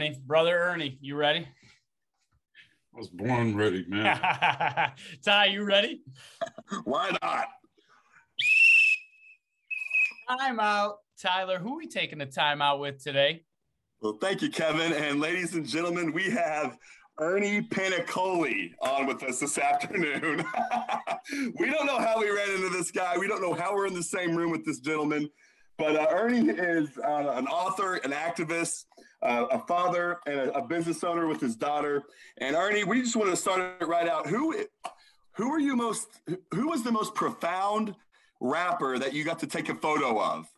Ernie. Brother Ernie, you ready? I was born ready, man. Ty, you ready? Why not? Time out. Tyler, who are we taking the time out with today? Well, thank you, Kevin. And ladies and gentlemen, we have Ernie Paniccioli on with us this afternoon. we don't know how we ran into this guy. We don't know how we're in the same room with this gentleman. But uh, Ernie is uh, an author, an activist, uh, a father, and a, a, business owner with his daughter. And Ernie, we just want to start it right out. Who, who are you most? Who was the most profound rapper that you got to take a photo of?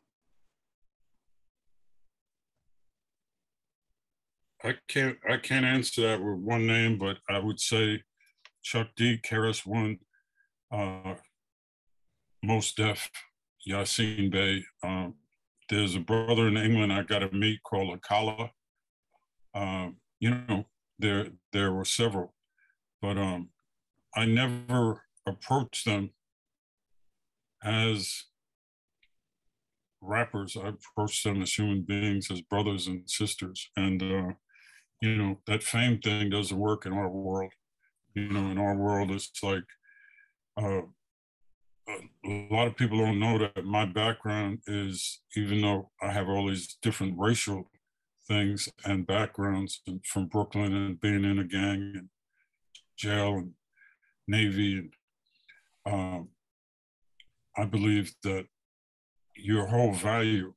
I can't I can't answer that with one name, but I would say Chuck D, KRS One, uh, Mos Def, Yasiin Bey. Um, there's a brother in England I got to meet called Akala. Um, you know, there there were several, but um, I never approached them as rappers. I approached them as human beings, as brothers and sisters, and uh, you know that fame thing doesn't work in our world. You know, in our world, it's like uh, a lot of people don't know that my background is, even though I have all these different racial things and backgrounds and from Brooklyn and being in a gang and jail and Navy. And um, I believe that your whole value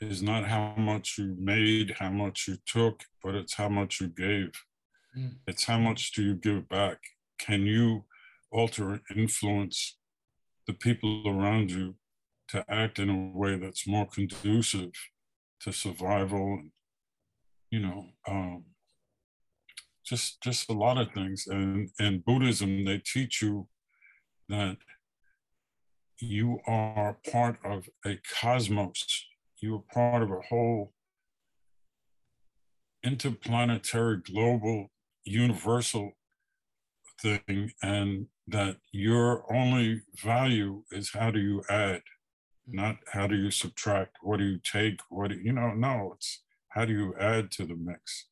is not how much you made, how much you took, but it's how much you gave. Mm. It's how much do you give back? Can you alter and influence the people around you to act in a way that's more conducive to survival and you know um, just just a lot of things. And in buddhism they teach you that you are part of a cosmos. You are part of a whole interplanetary global universal thing. And that your only value is how do you add not how do you subtract what do you take what do you, you know no it's how do you add to the mix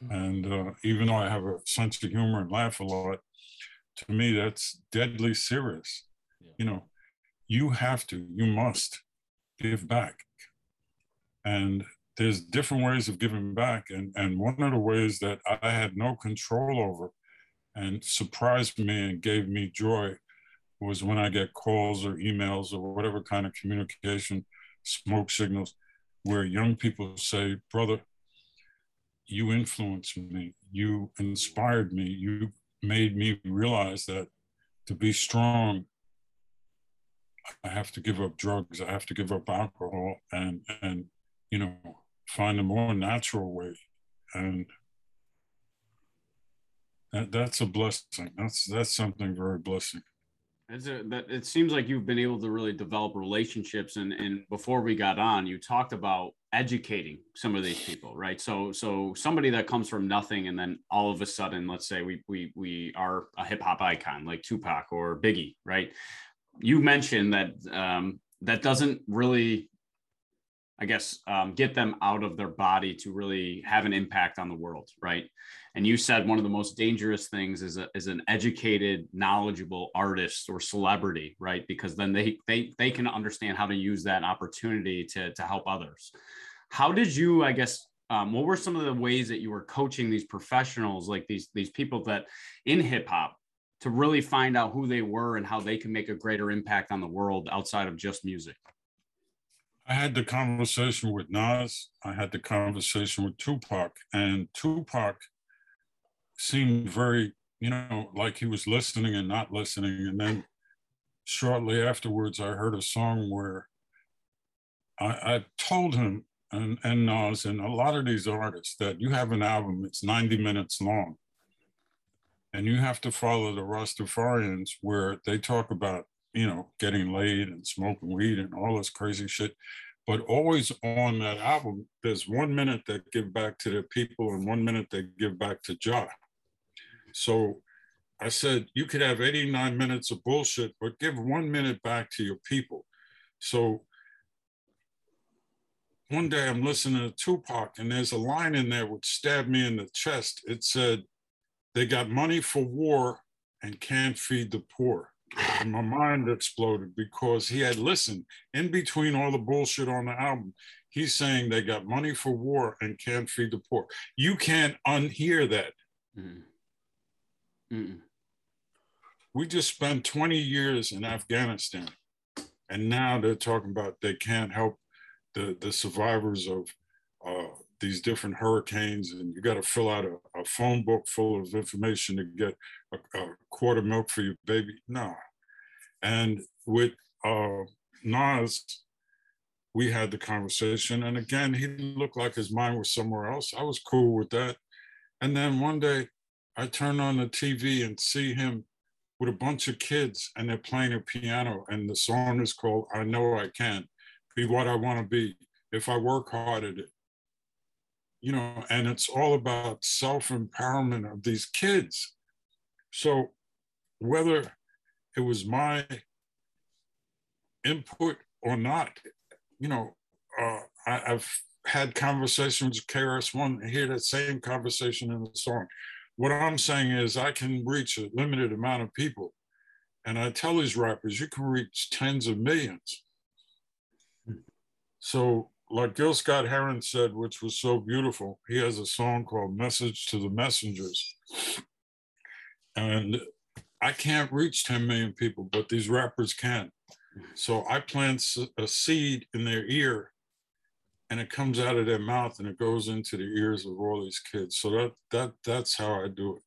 hmm. and uh, even though i have a sense of humor and laugh a lot to me that's deadly serious yeah. you know you have to you must give back and there's different ways of giving back and and one of the ways that i had no control over and surprised me and gave me joy was when I get calls or emails or whatever kind of communication, smoke signals, where young people say, Brother, you influenced me, you inspired me, you made me realize that to be strong, I have to give up drugs, I have to give up alcohol and and you know, find a more natural way. And that, that's a blessing. That's that's something very blessing. As a, that it seems like you've been able to really develop relationships and and before we got on you talked about educating some of these people right so so somebody that comes from nothing and then all of a sudden let's say we we we are a hip hop icon like Tupac or Biggie right you mentioned that um that doesn't really I guess, um, get them out of their body to really have an impact on the world, right? And you said one of the most dangerous things is, a, is an educated, knowledgeable artist or celebrity, right? Because then they they they can understand how to use that opportunity to to help others. How did you, I guess, um, what were some of the ways that you were coaching these professionals, like these these people that in hip hop, to really find out who they were and how they can make a greater impact on the world outside of just music? I had the conversation with Nas. I had the conversation with Tupac, and Tupac seemed very, you know, like he was listening and not listening. And then shortly afterwards, I heard a song where I, I told him and, and Nas and a lot of these artists that you have an album, it's 90 minutes long. And you have to follow the Rastafarians where they talk about you know, getting laid and smoking weed and all this crazy shit. But always on that album, there's one minute that give back to the people and one minute they give back to Jah. So I said, you could have 89 minutes of bullshit, but give one minute back to your people. So one day I'm listening to Tupac, and there's a line in there which stabbed me in the chest. It said, They got money for war and can't feed the poor. And my mind exploded because he had listened in between all the bullshit on the album. He's saying they got money for war and can't feed the poor. You can't unhear that. Mm-mm. Mm-mm. We just spent 20 years in Afghanistan, and now they're talking about they can't help the, the survivors of uh, these different hurricanes, and you got to fill out a, a, phone book full of information to get a, a quart of milk for your baby. No. And with uh, Nas, we had the conversation, and again, he looked like his mind was somewhere else. I was cool with that. And then one day, I turn on the TV and see him with a bunch of kids, and they're playing a piano, and the song is called "I Know I Can." be what I want to be if I work hard at it. You know, and it's all about self empowerment of these kids. So, whether it was my input or not, you know, uh, I, have had conversations with KRS-One, I hear that same conversation in the song. What I'm saying is, I can reach a limited amount of people. And I tell these rappers, you can reach tens of millions. So, like Gil Scott Heron said, which was so beautiful, he has a song called Message to the Messengers. And I can't reach 10 million people, but these rappers can. So I plant a seed in their ear and it comes out of their mouth and it goes into the ears of all these kids. So that that that's how I do it.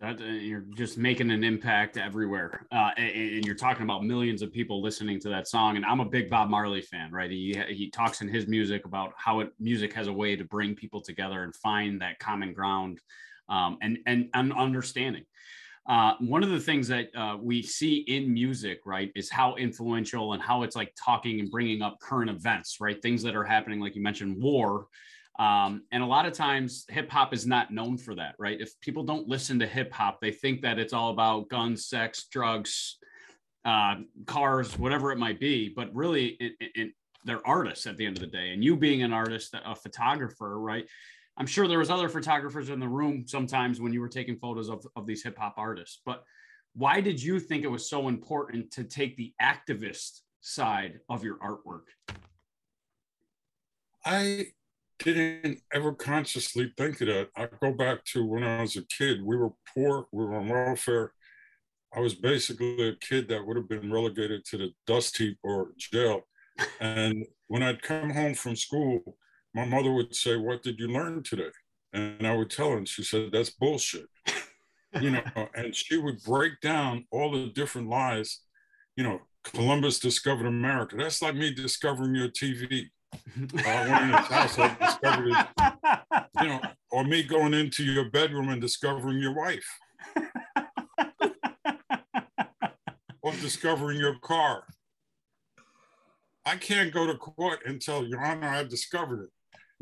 That uh, you're just making an impact everywhere, uh, and, and, you're talking about millions of people listening to that song. And I'm a big Bob Marley fan, right? He he talks in his music about how it, music has a way to bring people together and find that common ground, um, and and and understanding. Uh, one of the things that uh, we see in music, right, is how influential and how it's like talking and bringing up current events, right? Things that are happening, like you mentioned, war um, and a lot of times hip hop is not known for that, right? If people don't listen to hip hop, they think that it's all about guns, sex, drugs, uh, cars, whatever it might be. But really, it, it, they're artists at the end of the day. And you being an artist, a photographer, right? I'm sure there was other photographers in the room sometimes when you were taking photos of, of these hip hop artists. But why did you think it was so important to take the activist side of your artwork? I didn't ever consciously think of that. I go back to when I was a kid. We were poor. We were on welfare. I was basically a kid that would have been relegated to the dust heap or jail. And when I'd come home from school, my mother would say, "What did you learn today?" And I would tell her, and she said, "That's bullshit." you know, and she would break down all the different lies. You know, Columbus discovered America. That's like me discovering your TV I went in his house, I discovered it, you know, or me going into your bedroom and discovering your wife. or discovering your car. I can't go to court and tell Your Honor I've discovered it.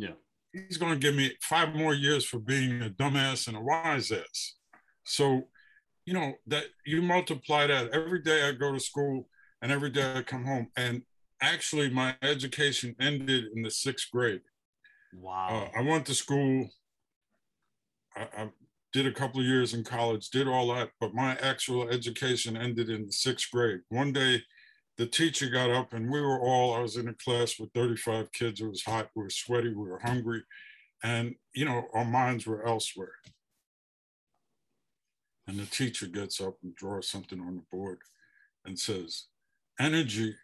Yeah. He's going to give me five more years for being a dumbass and a wise ass. So, you know, that you multiply that every day I go to school and every day I come home. And actually my education ended in the sixth grade. Wow. Uh, I went to school. I, I, did a couple of years in college, did all that, but my actual education ended in the sixth grade. One day, the teacher got up and we were all, I was in a class with 35 kids. It was hot, we were sweaty, we were hungry. And, you know, our minds were elsewhere. And the teacher gets up and draws something on the board and says, energy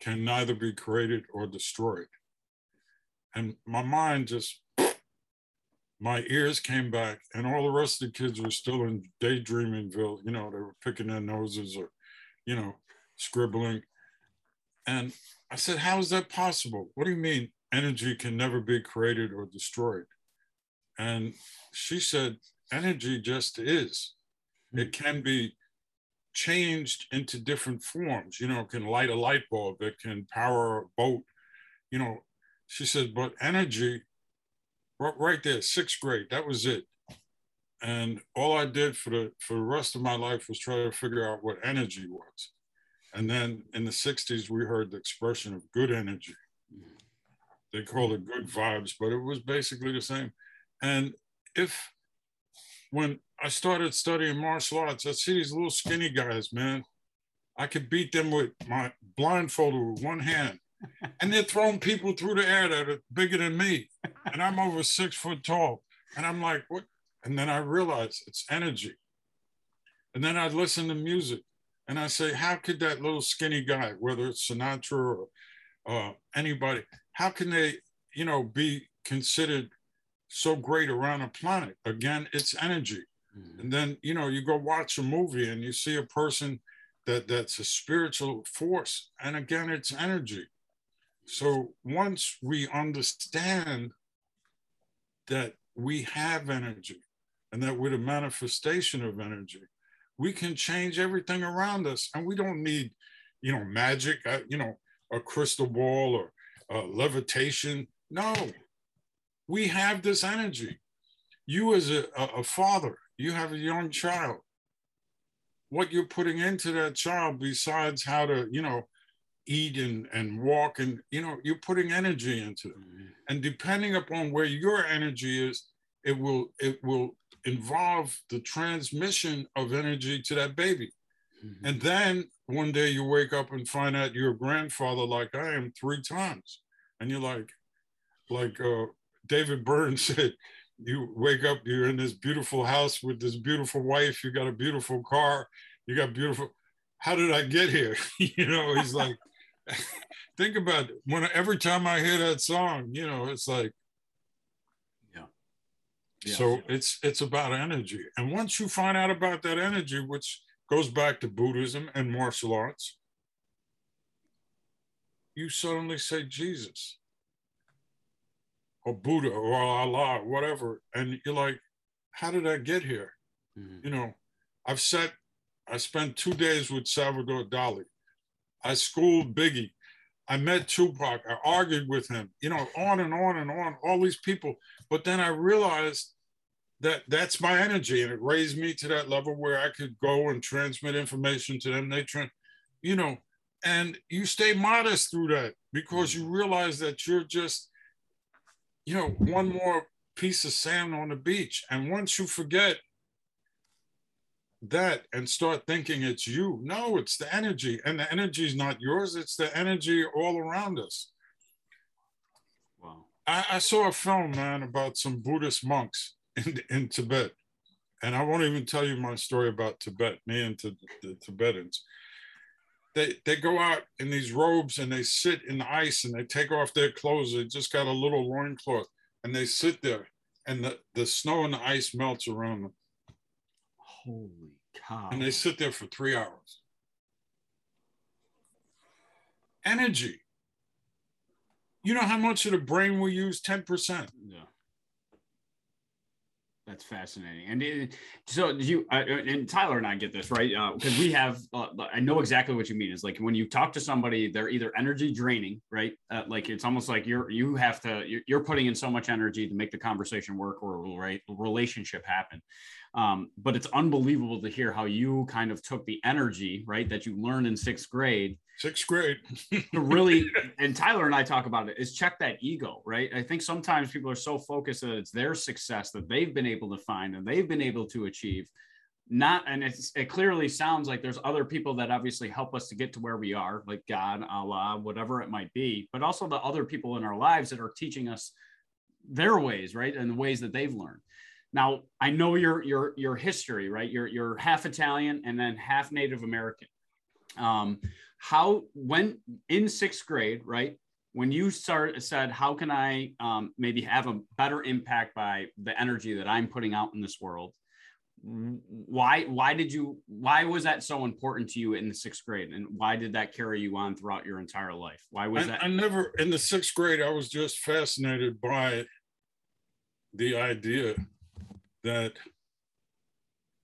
can neither be created or destroyed. And my mind just, my ears came back, and all the rest of the kids were still in daydreamingville. You know, they were picking their noses or, you know, scribbling. And I said, How is that possible? What do you mean energy can never be created or destroyed? And she said, Energy just is. Hmm. It can be changed into different forms. You know, can light a light bulb, it can power a boat. You know, she said, but energy, right there, sixth grade, that was it. And all I did for the for the rest of my life was try to figure out what energy was. And then in the 60s, we heard the expression of good energy. they called it good vibes, but it was basically the same. And if when I started studying martial arts, I see these little skinny guys, man. I could beat them with my blindfolded with one hand. And they're throwing people through the air that are bigger than me. And I'm over six foot tall. And I'm like, what? And then I realized it's energy. And then I'd listen to music and I say, how could that little skinny guy, whether it's Sinatra or uh, anybody, how can they, you know, be considered so great around a planet? Again, it's energy. Mm-hmm. And then, you know, you go watch a movie and you see a person that that's a spiritual force. And again, it's energy. So once we understand that we have energy and that we're the manifestation of energy, we can change everything around us. And we don't need, you know, magic, uh, you know, a crystal ball or uh, levitation. No, we have this energy. You, as a, a father, you have a young child. What you're putting into that child, besides how to, you know, eat and, and walk, and, you know, you're putting energy into them. Mm-hmm. And depending upon where your energy is, it will, it will involve the transmission of energy to that baby. Mm-hmm. And then one day you wake up and find out you're a grandfather like I am three times. And you're like, like uh, David Byrne said, you wake up, you're in this beautiful house with this beautiful wife, you got a beautiful car, you got beautiful. How did I get here? you know, he's like, think about it. When every time I hear that song, you know, it's like. Yeah. So it's it's about energy, and once you find out about that energy, which goes back to Buddhism and martial arts, you suddenly say Jesus or Buddha or Allah, or whatever. And you're like, how did I get here? Mm-hmm. You know, I've sat, I spent two days with Salvador Dali. I schooled Biggie. I met Tupac. I argued with him, you know, on and on and on, all these people. But then I realized that that's my energy and it raised me to that level where I could go and transmit information to them. They try, you know, and you stay modest through that because you realize that you're just, you know, one more piece of sand on the beach. And once you forget that and start thinking it's you, no, it's the energy. And the energy is not yours, it's the energy all around us. Wow. I, I saw a film, man, about some Buddhist monks in, in Tibet. And I won't even tell you my story about Tibet, me and the, the Tibetans. They, they go out in these robes and they sit in the ice and they take off their clothes. They just got a little loincloth and they sit there and the, the snow and the ice melts around them. Holy cow. And they sit there for three hours. Energy. You know how much of the brain we use? 10%. Yeah. That's fascinating. And it, so you uh, and Tyler and I get this right because uh, we have. Uh, I know exactly what you mean. Is like when you talk to somebody, they're either energy draining, right? Uh, like it's almost like you're you have to you're, you're, putting in so much energy to make the conversation work or right relationship happen. Um, but it's unbelievable to hear how you kind of took the energy, right, that you learned in sixth grade. Sixth grade. to really, and Tyler and I talk about it, is check that ego, right? I think sometimes people are so focused that it's their success that they've been able to find and they've been able to achieve. Not, and it's, it clearly sounds like there's other people that obviously help us to get to where we are, like God, Allah, whatever it might be, but also the other people in our lives that are teaching us their ways, right? And the ways that they've learned. Now, I know your your your history, right? You're you're half Italian and then half Native American. Um, how when in sixth grade, right? When you start said, how can I um, maybe have a better impact by the energy that I'm putting out in this world? Why why did you why was that so important to you in the sixth grade, and why did that carry you on throughout your entire life? Why was I, that? I never in the sixth grade. I was just fascinated by the idea that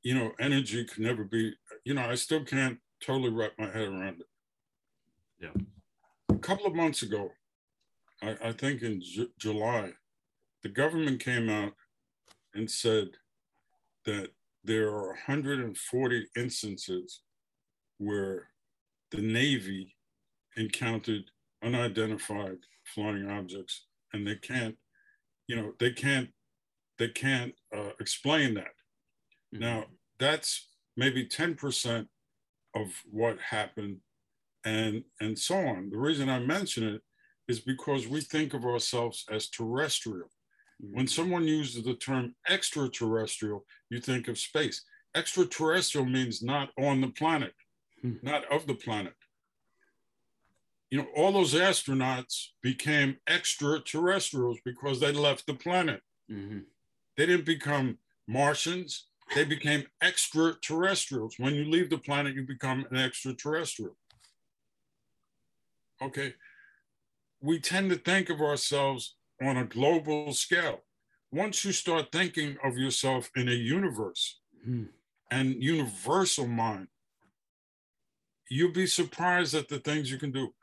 you know energy can never be you know i still can't totally wrap my head around it. Yeah. A couple of months ago i, I think in J- july the government came out and said that there are 140 instances where the navy encountered unidentified flying objects and they can't, you know, they can't, they can't uh, explain that. Mhm. Now that's maybe 10% of what happened and and so on. The reason I mention it is because we think of ourselves as terrestrial. When someone uses the term extraterrestrial, you think of space. Extraterrestrial means not on the planet, Hmm. not of the planet. You know, all those astronauts became extraterrestrials because they left the planet. Mhm. They didn't become Martians, they became extraterrestrials. When you leave the planet, you become an extraterrestrial. Okay. We tend to think of ourselves on a global scale. Once you start thinking of yourself in a universe Hmm. and universal mind, you'll be surprised at the things you can do.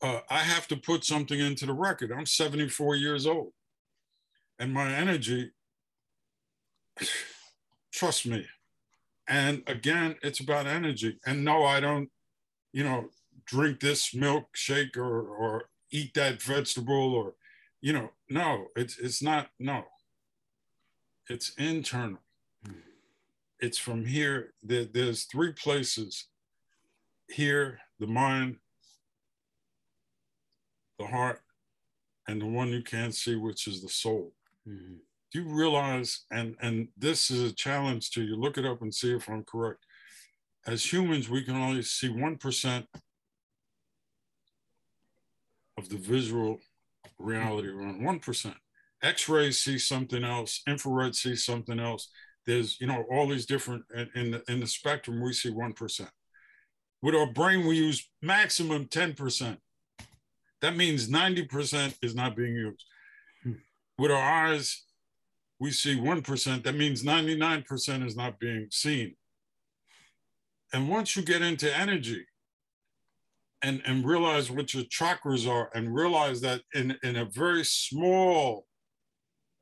Uh, I have to put something into the record. I'm 74 years old, and my energy, trust me. And again, it's about energy. And no, I don't, you know, drink this milkshake or or eat that vegetable or, you know, no, it's it's not. No, it's internal. It's from here. There, there's three places here the mind, the heart, and the one you can't see, which is the soul. Mhm. Do you realize, and, and this is a challenge to you, look it up and see if I'm correct. As humans, we can only see 1% of the visual reality around 1%. X-rays see something else, infrared sees something else. There's, you know, all these different, in, in, the, in the spectrum, we see 1%. With our brain, we use maximum 10%. That means 90% is not being used. Hmm. With our eyes, we see 1%. That means 99% is not being seen. And once you get into energy and, and realize what your chakras are and realize that in, in a very small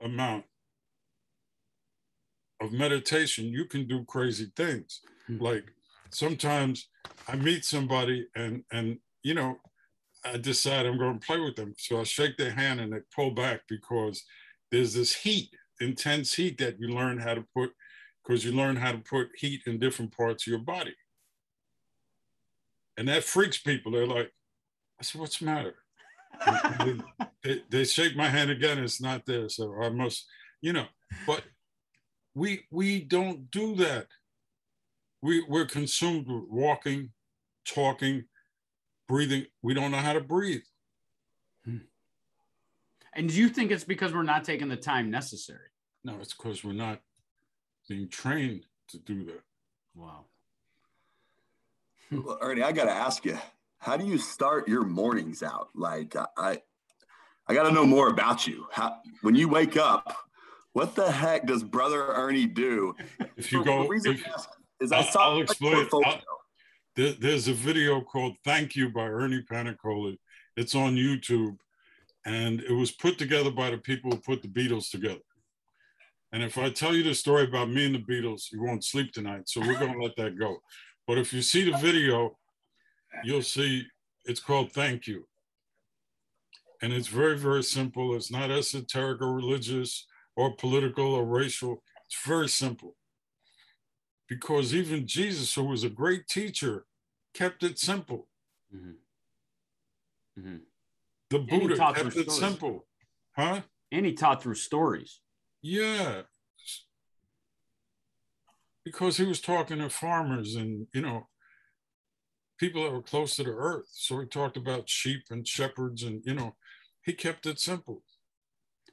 amount of meditation, you can do crazy things. Hmm. Like sometimes I meet somebody and and you know I decide I'm going to play with them. So I shake their hand and they pull back because there's this heat, intense heat that you learn how to put because you learn how to put heat in different parts of your body. And that freaks people. They're like, I said, what's the matter? They, they shake my hand again. It's not there. So I must, you know, but we we don't do that. We we're consumed with walking, talking, breathing. We don't know how to breathe. And do you think it's because we're not taking the time necessary? No, it's because we're not being trained to do that. Wow. Well, Ernie, I got to ask you, how do you start your mornings out? Like, I, I got to know more about you. How, when you wake up, what the heck does Brother Ernie do? If you The go, if, I ask is I I'll- saw I'll explain. portfolio. I'll- there, there's a video called "Thank You" by Ernie Paniccioli. It's on YouTube, and it was put together by the people who put the Beatles together. And if I tell you the story about me and the Beatles, you won't sleep tonight. So we're going to let that go. But if you see the video, you'll see it's called "Thank You," and it's very, very simple. It's not esoteric or religious or political or racial. It's very simple because even Jesus, who was a great teacher, kept it simple. Mhm. Mhm. The he Buddha taught kept through it simple. Huh? And he taught through stories. Yeah. Because he was talking to farmers and, you know, people that were close to the earth. So he talked about sheep and shepherds and, you know, he kept it simple.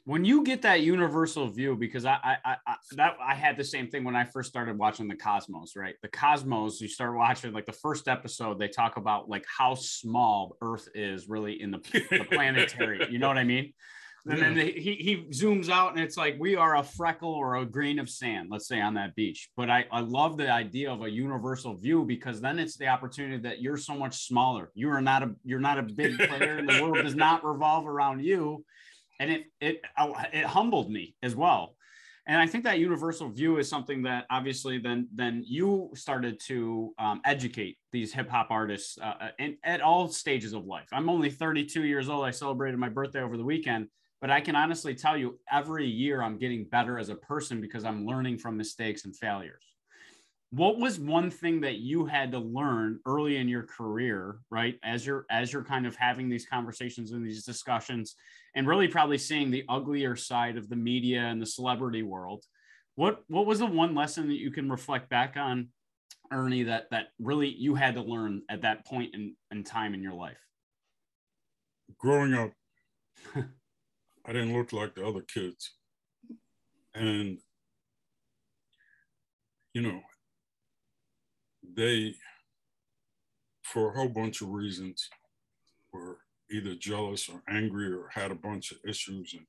When you get that universal view because I, I i that i had the same thing when i first started watching the cosmos right? The cosmos you start watching like the first episode they talk about like how small earth is really in the, the planetary you know what i mean? And then they, he, he zooms out and it's like we are a freckle or a grain of sand let's say on that beach. But I, I love the idea of a universal view because then it's the opportunity that you're so much smaller. You are not a you're not a big player and the world does not revolve around you and it it it humbled me as well and i think that universal view is something that obviously then then you started to um, educate these hip hop artists uh, in, at all stages of life i'm only 32 years old i celebrated my birthday over the weekend but I can honestly tell you every year I'm getting better as a person because I'm learning from mistakes and failures. What was one thing that you had to learn early in your career, right? As you're as you're kind of having these conversations and these discussions and really probably seeing the uglier side of the media and the celebrity world. What what was the one lesson that you can reflect back on, Ernie, that that really you had to learn at that point in, in time in your life? Growing up, I didn't look like the other kids. And, you know, they, for a whole bunch of reasons, were either jealous or angry or had a bunch of issues. And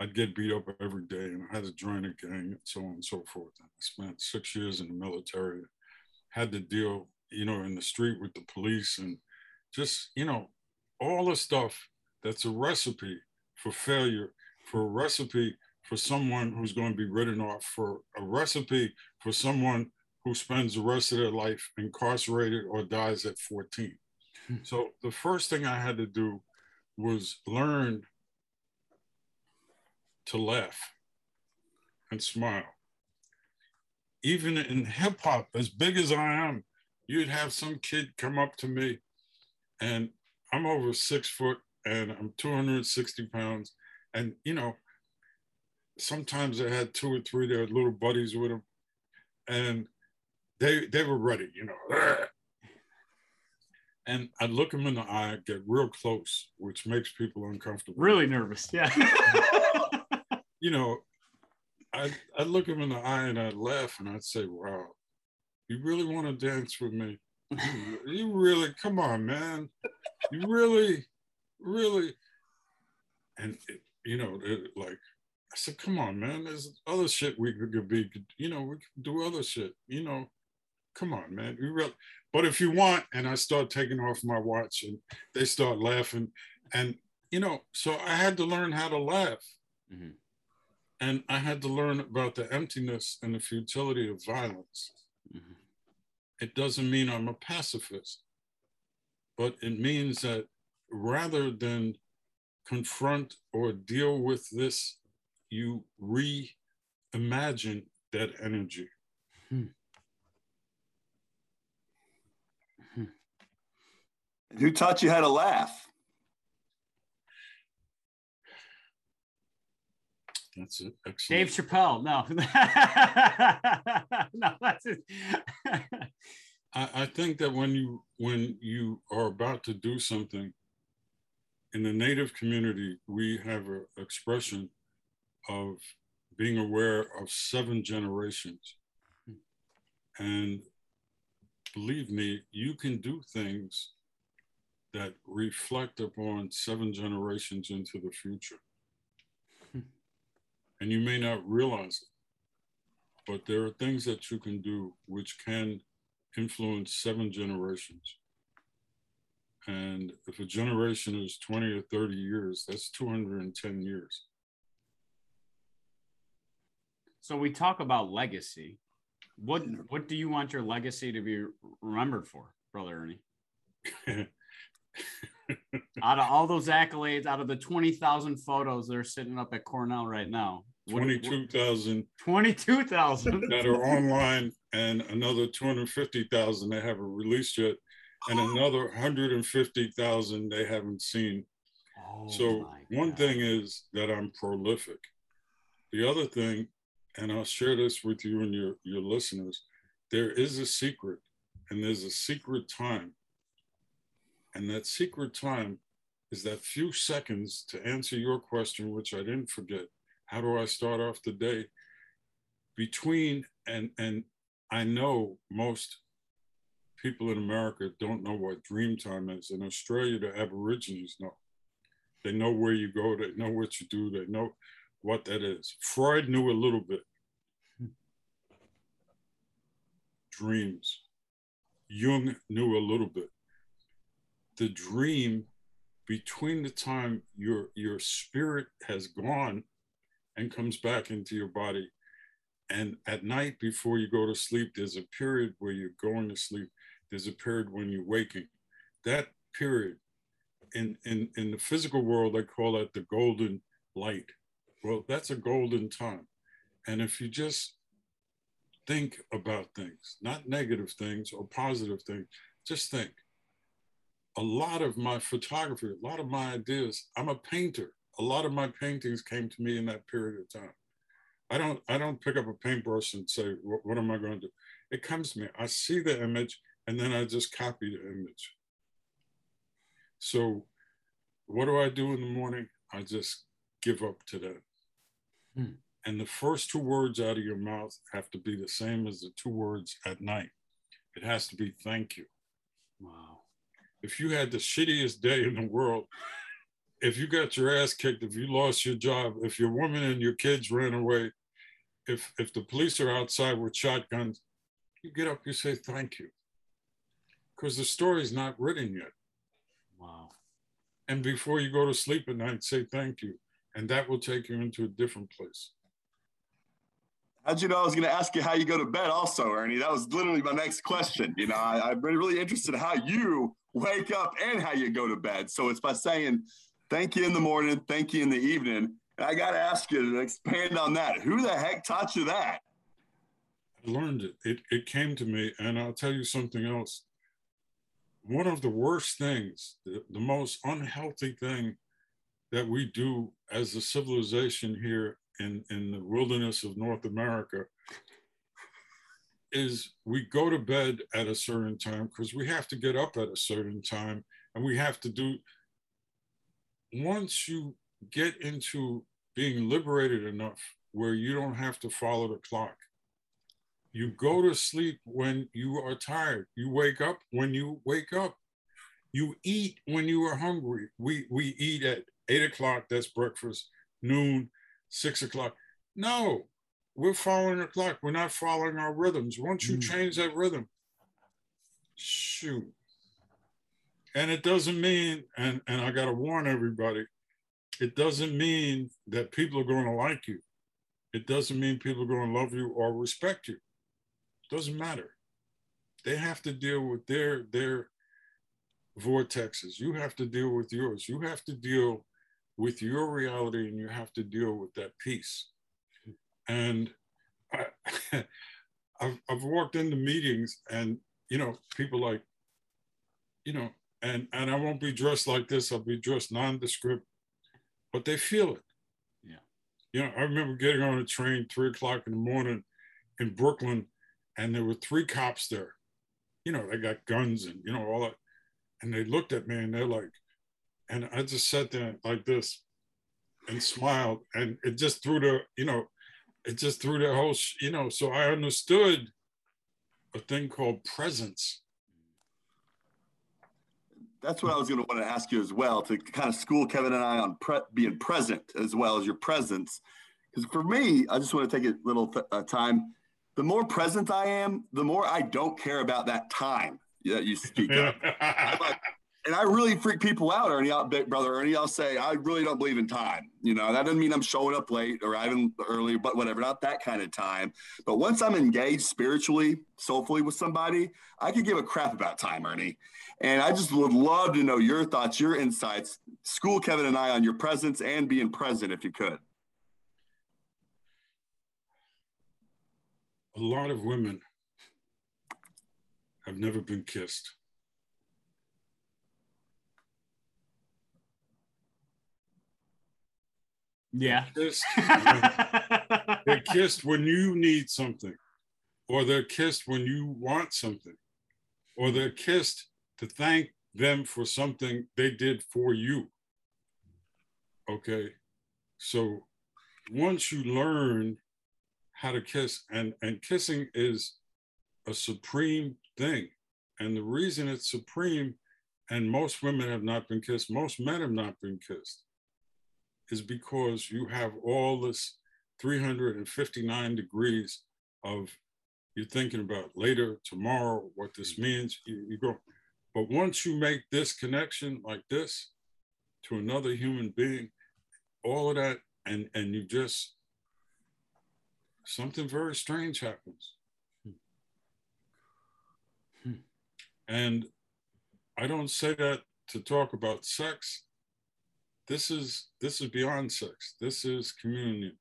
I'd get beat up every day and I had to join a gang and so on and so forth. And I spent six years in the military, had to deal, you know, in the street with the police and just, you know, all the stuff that's a recipe for failure, for a recipe for someone who's going to be written off, for a recipe for someone who spends the rest of their life incarcerated or dies at 14. Hmm. So the first thing I had to do was learn to laugh and smile. Even in hip hop, as big as I am, you'd have some kid come up to me and I'm over six foot and I'm 260 pounds. And, you know, sometimes I had two or three their little buddies with them. And they they were ready, you know. And I'd look them in the eye, get real close, which makes people uncomfortable. Really nervous, yeah. you know, I'd, I'd look them in the eye and I'd laugh and I'd say, wow, you really want to dance with me? you really, come on, man. You really, really and it, you know it, like i said come on man there's other shit we could be you know we could do other shit you know come on man you really but if you want and i start taking off my watch and they start laughing and you know so i had to learn how to laugh mm-hmm. and i had to learn about the emptiness and the futility of violence mm-hmm. it doesn't mean i'm a pacifist but it means that rather than confront or deal with this, you reimagine that energy. Hmm. Who taught you how to laugh? That's it. Excellent. Dave Chappelle. No, no, that's it. I, I think that when you when you are about to do something, in the Native community, we have an expression of being aware of seven generations. Hmm. And believe me, you can do things that reflect upon seven generations into the future. Hmm. and you may not realize it, but there are things that you can do which can influence seven generations. And if a generation is 20 or 30 years, that's 210 years. So we talk about legacy. What what do you want your legacy to be remembered for, brother Ernie? out of all those accolades, out of the 20,000 photos that are sitting up at Cornell right now, 22,000 22,000 that are online and another 250,000 they haven't released yet and another 150,000 they haven't seen. Oh so one thing is that I'm prolific. The other thing, and I'll share this with you and your, your listeners, there is a secret and there's a secret time. And that secret time is that few seconds to answer your question, which I didn't forget. How do I start off the day? Between, and, and I know most people in America don't know what dream time is. In Australia, the Aborigines know. They know where you go, they know what you do, they know what that is. Freud knew a little bit. Dreams. Jung knew a little bit. The dream between the time your your spirit has gone and comes back into your body and at night before you go to sleep there's a period where you're going to sleep there's a period when you're waking. That period in, in, in the physical world, I call that the golden light. Well, that's a golden time. And if you just think about things, not negative things or positive things, just think. A lot of my photography, a lot of my ideas, I'm a painter. A lot of my paintings came to me in that period of time. I don't, I don't pick up a paintbrush and say, what, what am I going to do? It comes to me. I see the image and then I just copy the image. So what do I do in the morning? I just give up to that. Hmm. And the first two words out of your mouth have to be the same as the two words at night. It has to be thank you. Wow. If you had the shittiest day in the world, if you got your ass kicked, if you lost your job, if your woman and your kids ran away, if if the police are outside with shotguns, you get up, you say thank you. Because the story's not written yet. Wow. And before you go to sleep at night, say thank you. And that will take you into a different place. How'd you know I was going to ask you how you go to bed also, Ernie? That was literally my next question. You know, I, am really interested in how you wake up and how you go to bed. So it's by saying thank you in the morning, thank you in the evening. And I got to ask you to expand on that. Who the heck taught you that? I learned it. It, it came to me. And I'll tell you something else. One of the worst things, the, the most unhealthy thing that we do as a civilization here in, in the wilderness of North America is we go to bed at a certain time because we have to get up at a certain time and we have to do once you get into being liberated enough where you don't have to follow the clock you go to sleep when you are tired. You wake up when you wake up. You eat when you are hungry. We we eat at eight o'clock that's breakfast noon six o'clock. No, we're following the clock. We're not following our rhythms. Once you mm. change that rhythm, shoot. And it doesn't mean, and, and I got to warn everybody, it doesn't mean that people are going to like you. It doesn't mean people are going to love you or respect you. It doesn't matter. They have to deal with their their vortexes. You have to deal with yours. You have to deal with your reality and you have to deal with that piece. And I, I've, I've walked into meetings and, you know, people like, you know, and, and I won't be dressed like this, I'll be dressed nondescript, but they feel it. Yeah. You know, I remember getting on a train three o'clock in the morning in Brooklyn and there were three cops there. You know, they got guns and, you know, all that. And they looked at me and they're like, and I just sat there like this and smiled, and it just threw the, you know, it just threw the whole, you know, so I understood a thing called presence. That's what I was going to want to ask you as well to kind of school Kevin and I on pre- being present as well as your presence. Because for me, I just want to take a little th- uh, time. The more present I am, the more I don't care about that time that you speak of. like, and I really freak people out, Ernie, out, big brother Ernie. I'll say I really don't believe in time. You know, that doesn't mean I'm showing up late or arriving early, but whatever, not that kind of time. But once I'm engaged spiritually, soulfully with somebody, I could give a crap about time, Ernie. And I just would love to know your thoughts, your insights. School Kevin and I on your presence and being present, if you could. A lot of women have never been kissed. Yeah. Kissed, they're kissed when you need something, or they're kissed when you want something, or they're kissed to thank them for something they did for you. Okay. So once you learn how to kiss, and, and kissing is a supreme thing. And the reason it's supreme, and most women have not been kissed, most men have not been kissed is because you have all this 359 degrees of you're thinking about later, tomorrow, what this mm-hmm. means. You, you go, but once you make this connection like this to another human being, all of that, and and you just something very strange happens. Hmm. And I don't say that to talk about sex this is this is beyond sex. This is communion.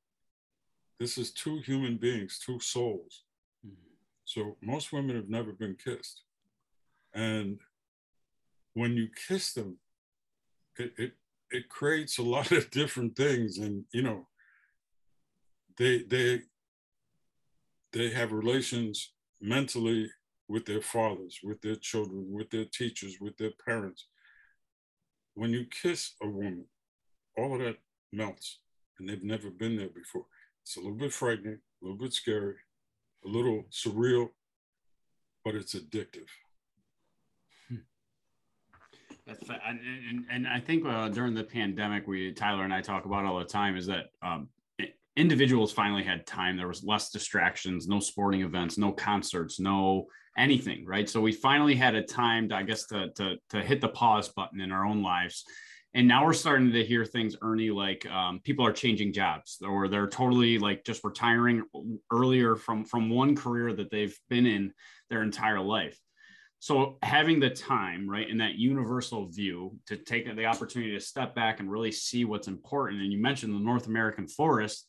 This is two human beings, two souls. Mm-hmm. So most women have never been kissed. And when you kiss them, it, it, it creates a lot of different things. And, you know, they, they, they have relations mentally with their fathers, with their children, with their teachers, with their parents. When you kiss a woman, all of that melts and they've never been there before. It's a little bit frightening, a little bit scary, a little surreal, but it's addictive. That's and, and, and I think uh, during the pandemic, we Tyler and I talk about all the time is that um, individuals finally had time. There was less distractions, no sporting events, no concerts, no anything, right? So we finally had a time, to, I guess, to, to to hit the pause button in our own lives. And now we're starting to hear things, Ernie, like um, people are changing jobs or they're totally like just retiring earlier from from one career that they've been in their entire life. So having the time right in that universal view to take the opportunity to step back and really see what's important and you mentioned the north american forest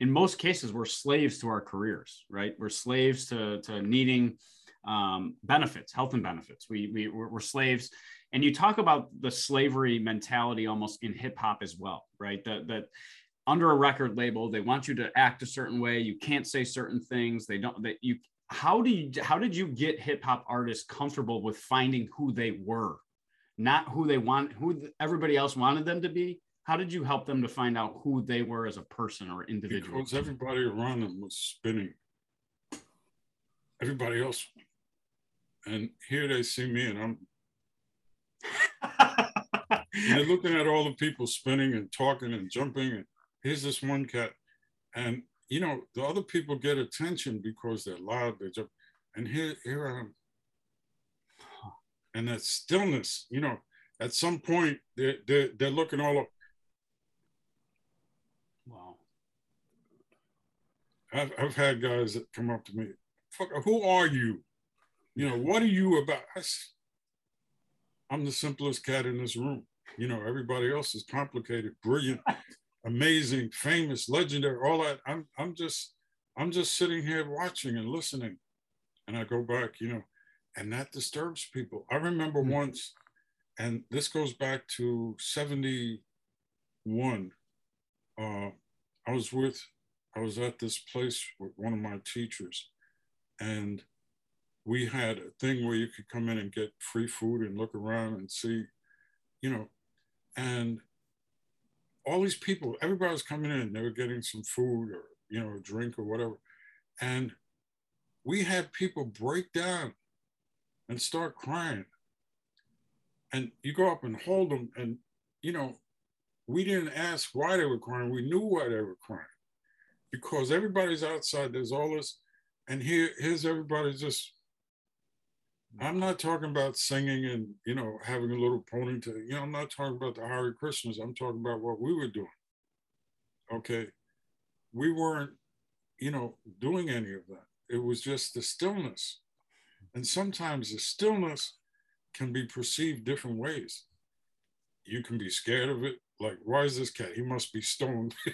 in most cases we're slaves to our careers right? We're slaves to, to needing um, benefits health and benefits. We, we we're, we're slaves and you talk about the slavery mentality almost in hip hop as well right? That that under a record label they want you to act a certain way. You can't say certain things. They don't that you how do you how did you get hip hop artists comfortable with finding who they were? Not who they want who everybody else wanted them to be? How did you help them to find out who they were as a person or individual? Because everybody around them was spinning. Everybody else. And here they see me and i'm and they're looking at all the people spinning and talking and jumping and here's this one cat and you know, the other people get attention because they're loud, they jump, and here, here I am. And that stillness, you know, at some point they're, they're, they're looking all up. Wow. I've, I've had guys that come up to me, who are you? You know, what are you about? I, I'm the simplest cat in this room. You know, everybody else is complicated, brilliant, amazing, famous, legendary, all that. I'm I'm just I'm just sitting here watching and listening. And I go back, you know, and that disturbs people. I remember mm-hmm. once, and this goes back to 71. Uh, I was with, I was at this place with one of my teachers, and we had a thing where you could come in and get free food and look around and see, you know, and all these people, everybody was coming in, they were getting some food or, you know, a drink or whatever. And we had people break down and start crying. And you go up and hold them, and, you know, we didn't ask why they were crying. We knew why they were crying because everybody's outside. There's all this, and here, here's everybody just I'm not talking about singing and you know having a little ponytail. You know, I'm not talking about the Hare Krishnas. I'm talking about what we were doing. Okay, we weren't, you know, doing any of that. It was just the stillness, and sometimes the stillness can be perceived different ways. You can be scared of it. Like, why is this cat? He must be stoned.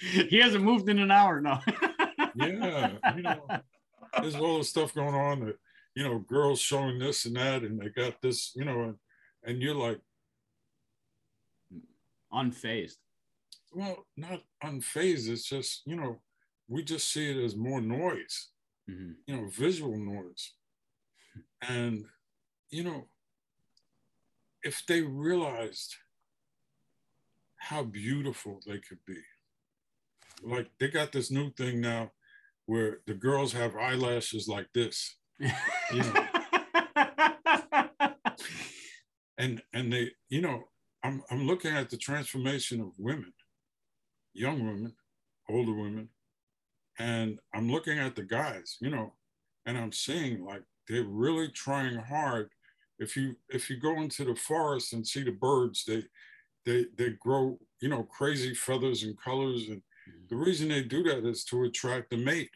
he hasn't moved in an hour now. yeah, you know there's all this stuff going on that you know girls showing this and that and they got this you know and, and you're like unfazed well not unfazed it's just you know we just see it as more noise mm-hmm. you know visual noise and you know if they realized how beautiful they could be like they got this new thing now where the girls have eyelashes like this. You know? and and they, you know, I'm I'm looking at the transformation of women, young women, older women, and I'm looking at the guys, you know, and I'm seeing like they're really trying hard. If you if you go into the forest and see the birds, they they they grow, you know, crazy feathers and colors and the reason they do that is to attract a mate.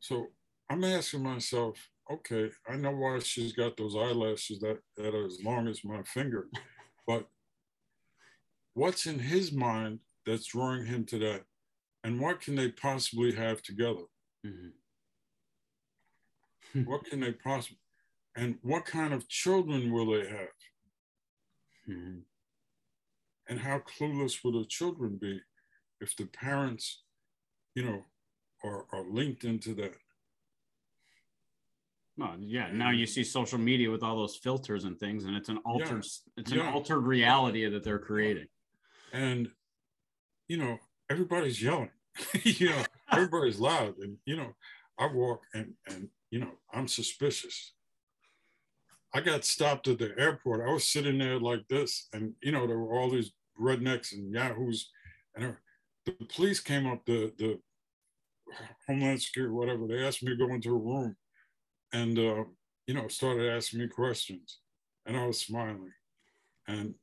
So I'm asking myself, okay, I know why she's got those eyelashes that, that are as long as my finger, but what's in his mind that's drawing him to that? And what can they possibly have together? Mhm. What can they possibly, and what kind of children will they have? Mhm. And how clueless will the children be if the parents, you know, are, are linked into that? Well, yeah. Now you see social media with all those filters and things, and it's an altered, it's an Yeah. altered reality that they're creating. and you know everybody's yelling you know everybody's loud and you know i walk and and you know i'm suspicious i got stopped at the airport i was sitting there like this and you know there were all these rednecks and yahoos and the police came up the the homeland security whatever they asked me to go into a room and uh, you know started asking me questions and i was smiling and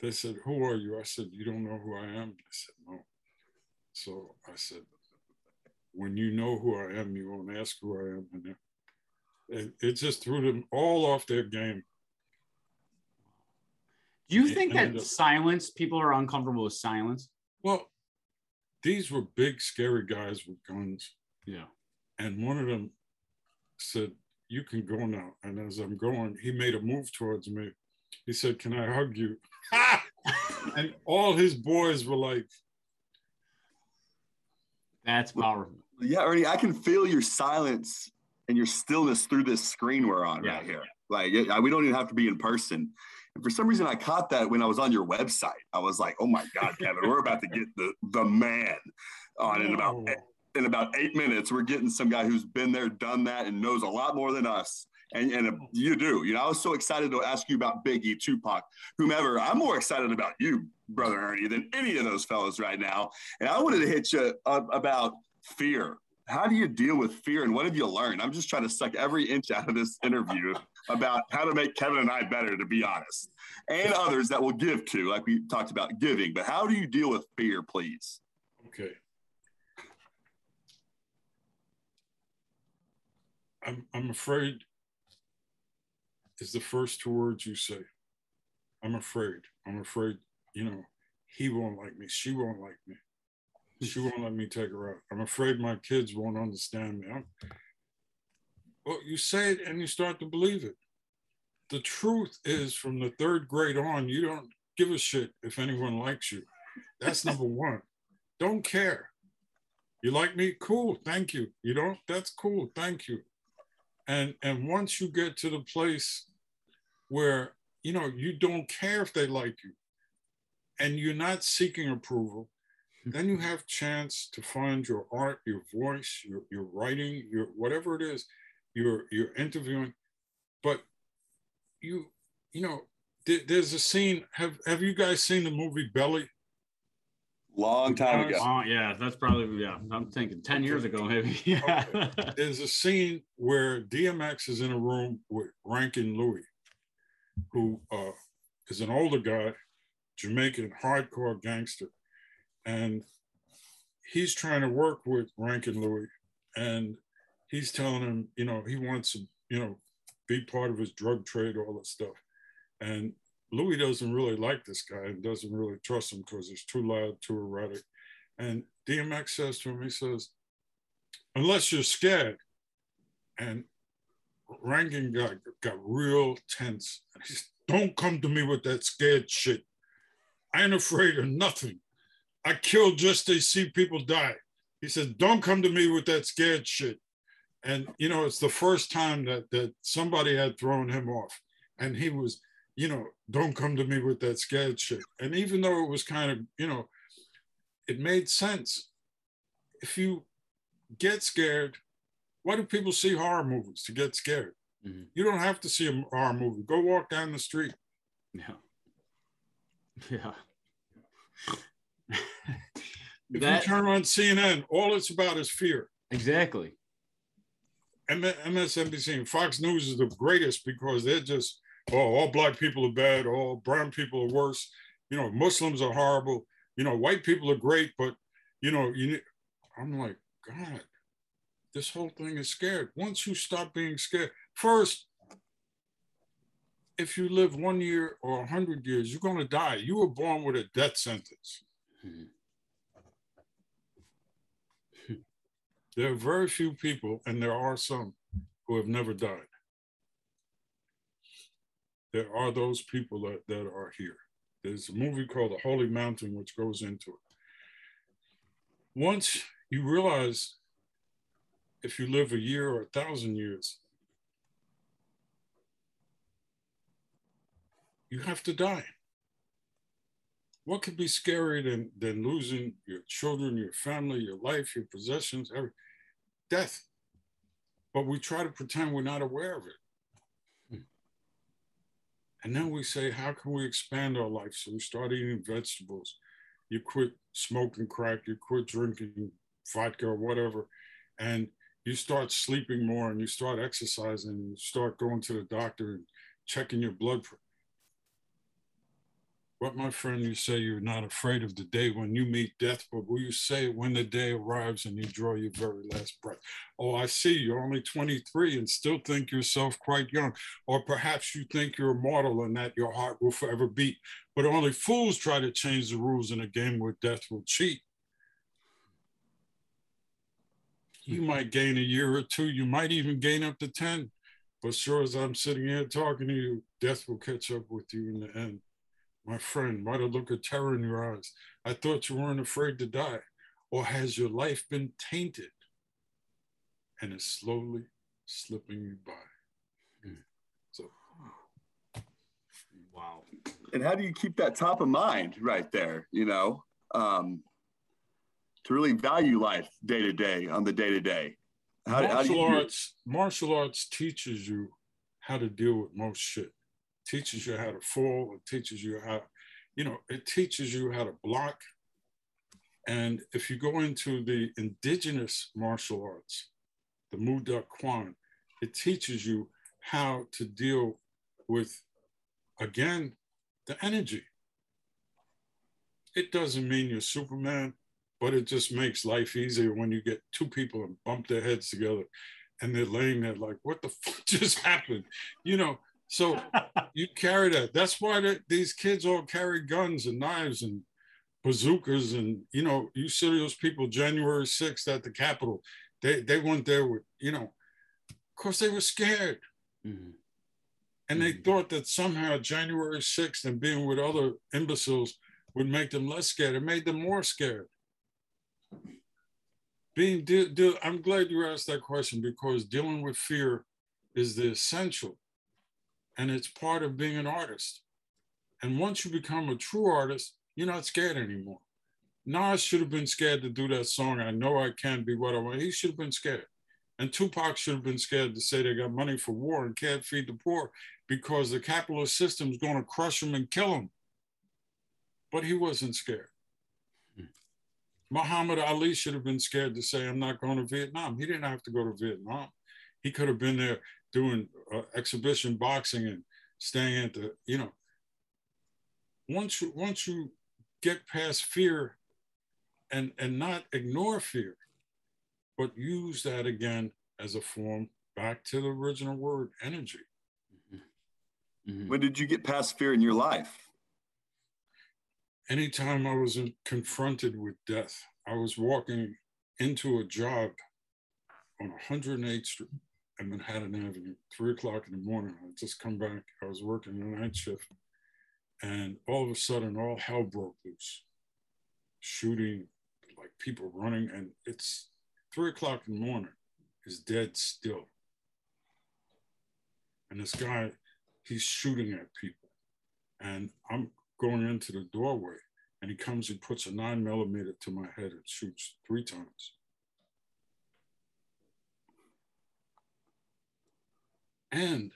they said, Who are you? I said, You don't know who I am? They said, No. So I said, When you know who I am, you won't ask who I am. And it, it just threw them all off their game. Do you think and, that uh, silence, people are uncomfortable with silence? Well, these were big, scary guys with guns. Yeah. And one of them said, You can go now. And as I'm going, he made a move towards me. He said, Can I hug you? and all his boys were like, That's powerful. Yeah, Ernie, I can feel your silence and your stillness through this screen we're on Yeah. right here. Like it, I- we don't even have to be in person. And for some reason, I caught that when I was on your website. I was like, "Oh my God, Kevin, we're about to get the the man on in about in about eight minutes. We're getting some guy who's been there, done that, and knows a lot more than us. And, and you do. You know, I was so excited to ask you about Biggie, Tupac, whomever. I'm more excited about you, brother Ernie, than any of those fellows right now. And I wanted to hit you up about fear. How do you deal with fear, and what have you learned? I'm just trying to suck every inch out of this interview about how to make Kevin and I better, to be honest, and others that we'll give to, like we talked about giving. But how do you deal with fear, please? Okay. I'm I'm afraid is the first two words you say. I'm afraid. I'm afraid, you know, he won't like me. She won't like me. She won't let me take her out. I'm afraid my kids won't understand me. I'm, well, you say it and you start to believe it. The truth is, from the third grade on, you don't give a shit if anyone likes you. That's number one. Don't care. You like me? Cool. Thank you. You don't? That's cool. Thank you. And and once you get to the place where you know you don't care if they like you and you're not seeking approval, then you have chance to find your art, your voice, your, your writing, your whatever it is, you're you're interviewing. But you, you know, there- there's a scene. Have have you guys seen the movie Belly? Long time ago. Oh, yeah. That's probably, yeah. I'm thinking 10 years ago, maybe. Yeah. there's a scene where DMX is in a room with Rankin Louie, who uh, is an older guy, Jamaican hardcore gangster, and he's trying to work with Rankin Louie, and he's telling him, you know, he wants to, you know, be part of his drug trade, all that stuff, and Louie doesn't really like this guy and doesn't really trust him because he's too loud, too erratic, and DMX says to him, he says, unless you're scared. And Rankin got, got real tense. He says, Don't come to me with that scared shit. I ain't afraid of nothing. I kill just to see people die. He said, Don't come to me with that scared shit. And you know, it's the first time that that somebody had thrown him off. And he was, you know, don't come to me with that scared shit. And even though it was kind of, you know, it made sense. If you get scared. Why do people see horror movies to get scared? Mhm. You don't have to see a horror movie. Go walk down the street. Yeah. Yeah. If that you turn on CNN, all it's about is fear. exactly. MSNBC and Fox News is the greatest because they're just, oh, all black people are bad, all brown people are worse. You know, Muslims are horrible. You know, white people are great, but you know, you. I'm like, God, this whole thing is scared. Once you stop being scared, first, if you live one year or a hundred years, you're gonna die. You were born with a death sentence. There are very few people, and there are some who have never died. There are those people that, that are here. There's a movie called The Holy Mountain, which goes into it. Once you realize if you live a year or a thousand years, you have to die. What could be scarier than, than losing your children, your family, your life, your possessions, every death? But we try to pretend we're not aware of it. Hmm. And then we say, how can we expand our life? So we start eating vegetables. You quit smoking crack, you quit drinking vodka or whatever, and you start sleeping more and you start exercising you start going to the doctor and checking your blood what my friend you say you're not afraid of the day when you meet death but will you say it when the day arrives and you draw your very last breath? Oh i see you're only 23 and still think yourself quite young. Or perhaps you think you're immortal and that your heart will forever beat. But only fools try to change the rules in a game where death will cheat. You hmm. might gain a year or two you might even gain up to 10 but sure as i'm sitting here talking to you death will catch up with you in the end my friend, why the look of terror in your eyes? I thought you weren't afraid to die. Or has your life been tainted and is slowly slipping you by? Hmm. So, wow. And how do you keep that top of mind right there? You know, um, to really value life day to day on the day to day. Martial arts, martial arts teaches you how to deal with most shit teaches you how to fall, it teaches you how, you know, it teaches you how to block. And if you go into the indigenous martial arts, the Moo Duk Kwan, it teaches you how to deal with, again, the energy. It doesn't mean you're Superman, but it just makes life easier when you get two people and bump their heads together and they're laying there like, what the fuck just happened? You know, so you carry that. That's why these kids all carry guns and knives and bazookas. And, you know, you see those people January 6th at the Capitol. They, they went there with, you know, of course they were scared. Mm-hmm. And they mm-hmm. thought that somehow January 6th and being with other imbeciles would make them less scared. It made them more scared. Being, de- de- I'm glad you asked that question because dealing with fear is the essential and it's part of being an artist. And once you become a true artist, you're not scared anymore. Nas should have been scared to do that song. I know I can be what I want. He should have been scared. And Tupac should have been scared to say they got money for war and can't feed the poor because the capitalist system is going to crush them and kill them. But he wasn't scared. Hmm. Muhammad Ali should have been scared to say, I'm not going to Vietnam. He didn't have to go to Vietnam. He could have been there doing uh, exhibition boxing and staying at the, you know, once you once you get past fear and and not ignore fear, but use that again as a form back to the original word energy. Mm-hmm. mm-hmm. When did you get past fear in your life? Anytime I was in, confronted with death, I was walking into a job on 108th Street in Manhattan Avenue, three o'clock in the morning. I just come back. I was working the night shift, and all of a sudden, all hell broke loose. Shooting, like people running, and it's three o'clock in the morning. Is dead still, and this guy, he's shooting at people, and I'm going into the doorway, and he comes and puts a nine millimeter to my head and shoots three times. And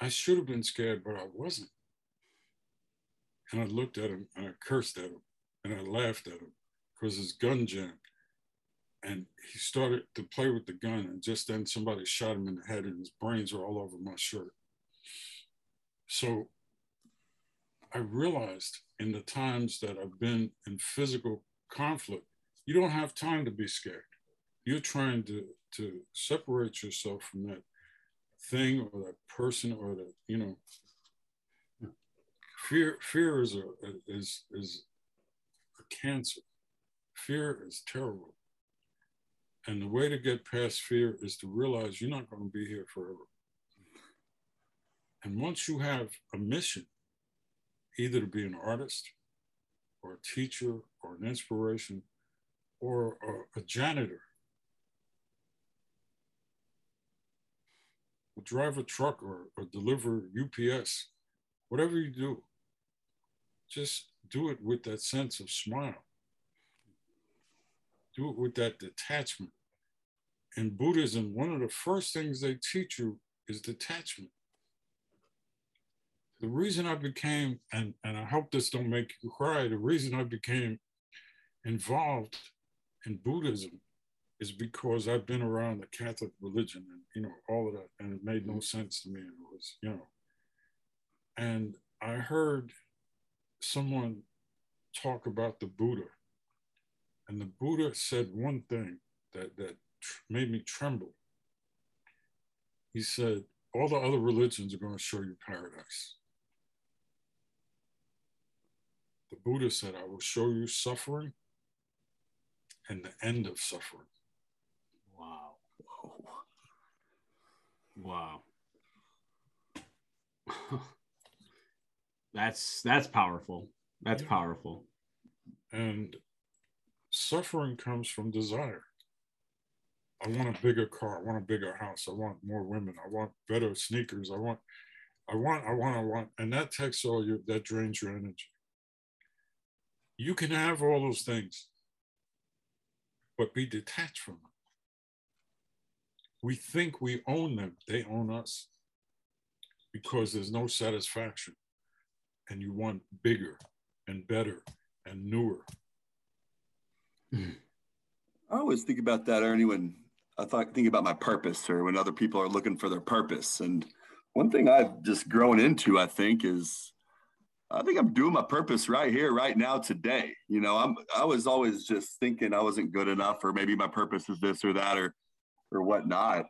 I should have been scared, but I wasn't. And I looked at him and I cursed at him and I laughed at him because his gun jammed. And he started to play with the gun, and just then somebody shot him in the head, and his brains are all over my shirt. So I realized in the times that I've been in physical conflict, you don't have time to be scared. you're trying to to separate yourself from that thing or that person or that you know fear fear is a is is a cancer. Fear is terrible. And the way to get past fear is to realize you're not going to be here forever. And once you have a mission either to be an artist or a teacher or an inspiration or a, a janitor or drive a truck or, or deliver UPS, whatever you do, just do it with that sense of smile. Do it with that detachment. In Buddhism, one of the first things they teach you is detachment. The reason I became, and, and I hope this don't make you cry, the reason I became involved in Buddhism is because I've been around the Catholic religion and you know all of that, and it made no sense to me. It was you know, and I heard someone talk about the Buddha, and the Buddha said one thing that that made me tremble. He said, "All the other religions are going to show you paradise." The Buddha said, "I will show you suffering." and the end of suffering. Wow. Whoa. Wow. That's that's powerful. That's yeah. powerful. And suffering comes from desire. I want a bigger car. I want a bigger house. I want more women. I want better sneakers. I want, I want, I want, I want. And that takes all your, that drains your energy. You can have all those things, but be detached from them. We think we own them, they own us because there's no satisfaction. And you want bigger and better and newer. I always think about that, Ernie, when I thought think about my purpose or when other people are looking for their purpose. And one thing I've just grown into, I think, is I think I'm doing my purpose right here, right now, today. You know, I'm I was always just thinking I wasn't good enough, or maybe my purpose is this or that, or or whatnot.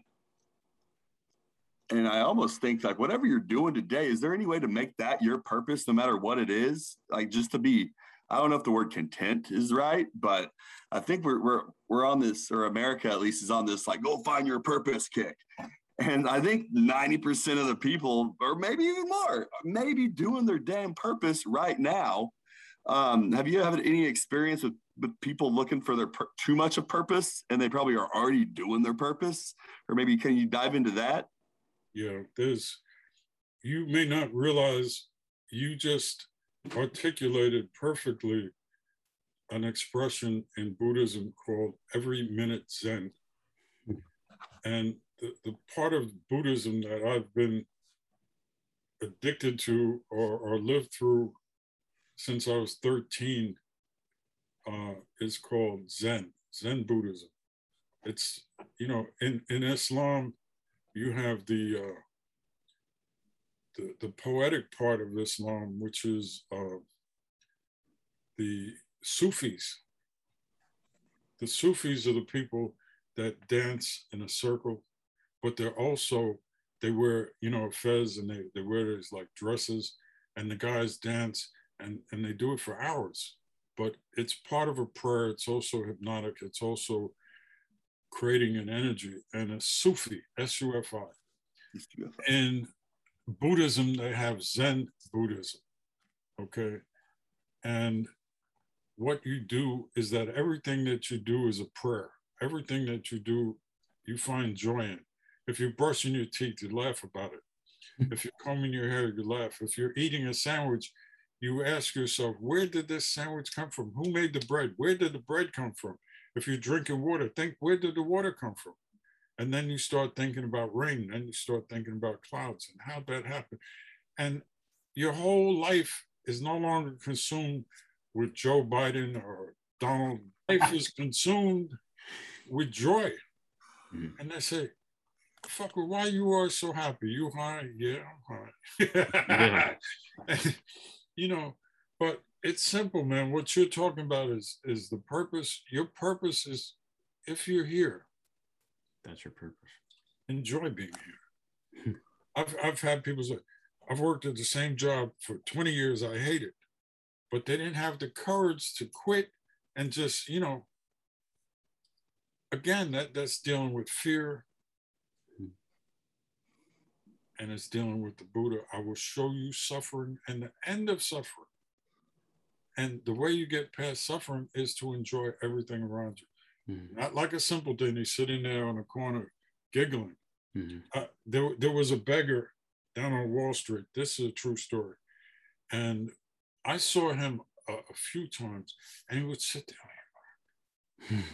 And I almost think like whatever you're doing today, is there any way to make that your purpose, no matter what it is? Like just to be, I don't know if the word content is right, but I think we're we're we're on this, or America at least is on this like go find your purpose kick. And I think 90% of the people, or maybe even more, maybe doing their damn purpose right now. Um, have you had any experience with with people looking for their per- too much of purpose and they probably are already doing their purpose? Or maybe can you dive into that? Yeah there's you may not realize you just articulated perfectly an expression in buddhism called every minute zen. And the, the part of buddhism that i've been addicted to or, or lived through since i was 13 uh, is called Zen, Zen Buddhism. It's, you know, in, in Islam, you have the, uh, the, the poetic part of Islam, which is uh, the Sufis. The Sufis are the people that dance in a circle, but they're also, they wear, you know, a fez and they, they wear these like dresses and the guys dance and, and they do it for hours but it's part of a prayer. It's also hypnotic. It's also creating an energy and a Sufi, S U F I. In Buddhism, they have Zen Buddhism. Okay. And what you do is that everything that you do is a prayer. Everything that you do, you find joy in. If you're brushing your teeth, you laugh about it. Hmm. if you're combing your hair, you laugh. If you're eating a sandwich, you ask yourself, where did this sandwich come from? Who made the bread? Where did the bread come from? If you're drinking water, think, where did the water come from? And then you start thinking about rain, and you start thinking about clouds and how that happened. And your whole life is no longer consumed with Joe Biden or Donald. Life is consumed with joy. Mm-hmm. And they say, fucker, why you are so happy? You high? Yeah, I'm high. yeah. you know, but it's simple, man. What you're talking about is is the purpose. Your purpose is if you're here, That's your purpose. Enjoy being here. I've, I've had people say, I've worked at the same job for 20 years. I hate it. But they didn't have the courage to quit and just, you know, again, that, that's dealing with fear. And it's dealing with the Buddha. I will show you suffering and the end of suffering. And the way you get past suffering is to enjoy everything around you. Mm-hmm. Not like a simpleton, he's sitting there on the corner giggling. Mm-hmm. Uh, there, there was a beggar down on Wall Street. This is a true story. And I saw him a, a few times and he would sit down here.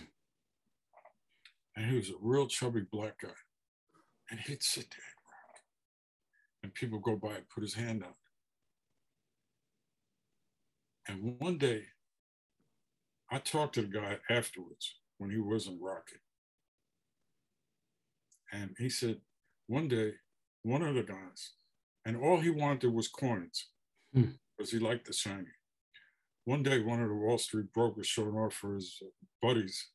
and he was a real chubby black guy. And he'd sit there and people go by and put his hand out. And one day, I talked to the guy afterwards when he wasn't rocking. And he said, one day, one of the guys, and all he wanted was coins hmm. because he liked the shiny. One day, one of the Wall Street brokers showing off for his buddies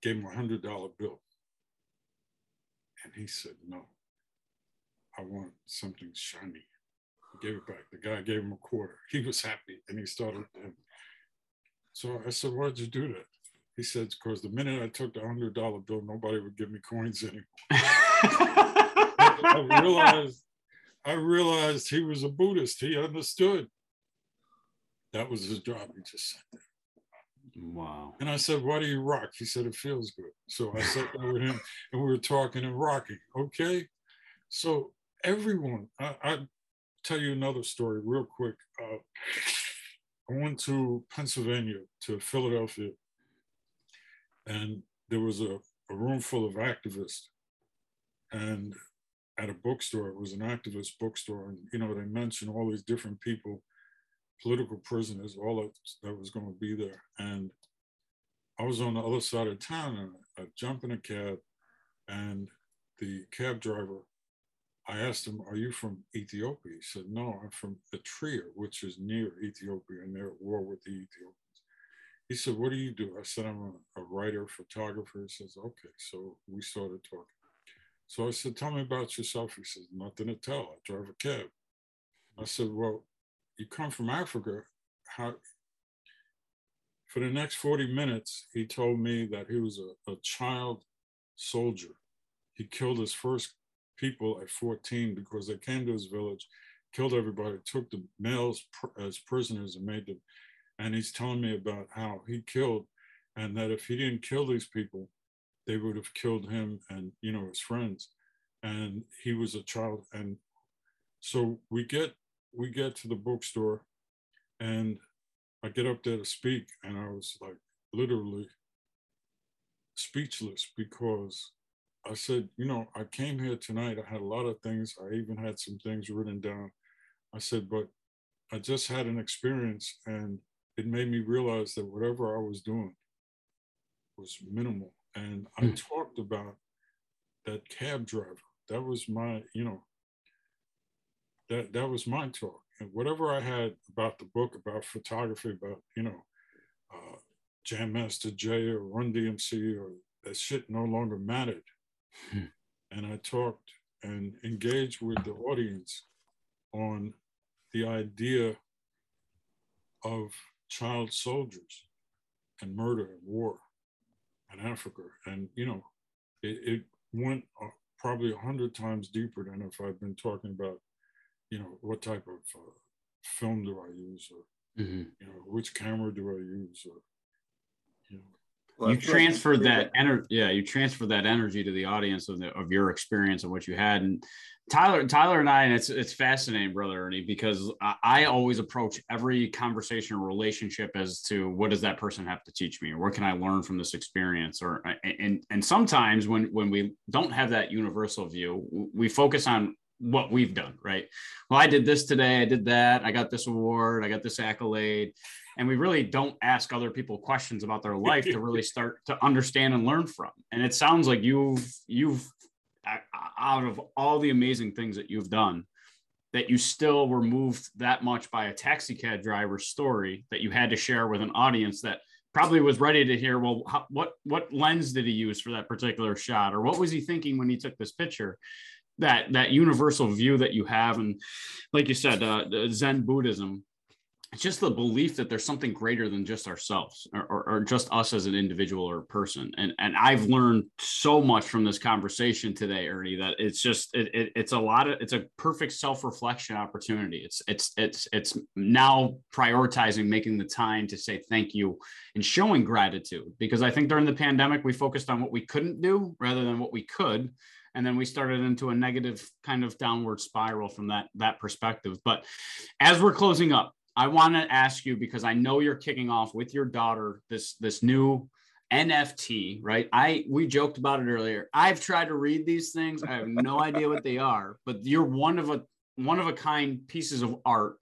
gave him a hundred dollar bill. And he said, no, I want something shiny. He gave it back. The guy gave him a quarter. He was happy and he started. And so I said, why'd you do that? He said, because the minute I took the hundred dollar bill, nobody would give me coins anymore. I realized I realized he was a Buddhist. He understood. That was his job. He just sat there. Wow. And I said, Why do you rock? He said, It feels good. So I sat there with him and we were talking and rocking. Okay. So everyone, I, I tell you another story real quick. Uh, I went to Pennsylvania, to Philadelphia, and there was a, a room full of activists. And at a bookstore, it was an activist bookstore, and you know, they mentioned all these different people, political prisoners, all that, that was going to be there. And I was on the other side of town, and I jumped in a cab, and the cab driver I asked him, Are you from Ethiopia? He said, No, I'm from Eritrea, which is near Ethiopia, and they're at war with the Ethiopians. He said, What do you do? I said, I'm a, a writer, photographer. He says, Okay. So we started talking. So I said, Tell me about yourself. He says, Nothing to tell. I drive a cab. I said, Well, you come from Africa. How? For the next 40 minutes, he told me that he was a, a child soldier. He killed his first people at 14 because they came to his village, killed everybody, took the males as prisoners and made them. And he's telling me about how he killed, and that if he didn't kill these people, they would have killed him and you know his friends. And he was a child, and so we get we get to the bookstore, and I get up there to speak, and I was like literally speechless because I said, you know, I came here tonight. I had a lot of things. I even had some things written down. I said, but I just had an experience and it made me realize that whatever I was doing was minimal. And I mm. talked about that cab driver. That was my, you know, that that was my talk. And whatever I had about the book, about photography, about, you know, uh, Jam Master Jay or Run DMC or that shit no longer mattered Hmm. And I talked and engaged with the audience on the idea of child soldiers and murder and war in Africa. And, you know, it, it went uh, probably a hundred times deeper than if I'd been talking about, you know, what type of uh, film do I use or, mm-hmm. you know, which camera do I use or, you know, well, you transferred that energy yeah you transferred that energy to the audience of, the, of your experience and what you had and tyler tyler and i and it's it's fascinating brother ernie because I, I always approach every conversation or relationship as to what does that person have to teach me or what can i learn from this experience or and and sometimes when when we don't have that universal view we focus on what we've done, right? Well, I did this today, I did that, I got this award, I got this accolade and we really don't ask other people questions about their life to really start to understand and learn from and it sounds like you've you've out of all the amazing things that you've done that you still were moved that much by a taxi cab driver's story that you had to share with an audience that probably was ready to hear, well, how, what what lens did he use for that particular shot, or what was he thinking when he took this picture? That that universal view that you have, and like you said, uh, Zen Buddhism it's just the belief that there's something greater than just ourselves or, or, or, just us as an individual or person. And and i've learned so much from this conversation today ernie that it's just it, it, it's a lot of it's a perfect self-reflection opportunity. It's it's it's it's now prioritizing making the time to say thank you and showing gratitude because i think during the pandemic we focused on what we couldn't do rather than what we could and then we started into a negative kind of downward spiral from that that perspective but as we're closing up I want to ask you because I know you're kicking off with your daughter this this new NFT, right? I we joked about it earlier. I've tried to read these things. I have no idea what they are, but you're one of a one of a kind pieces of art,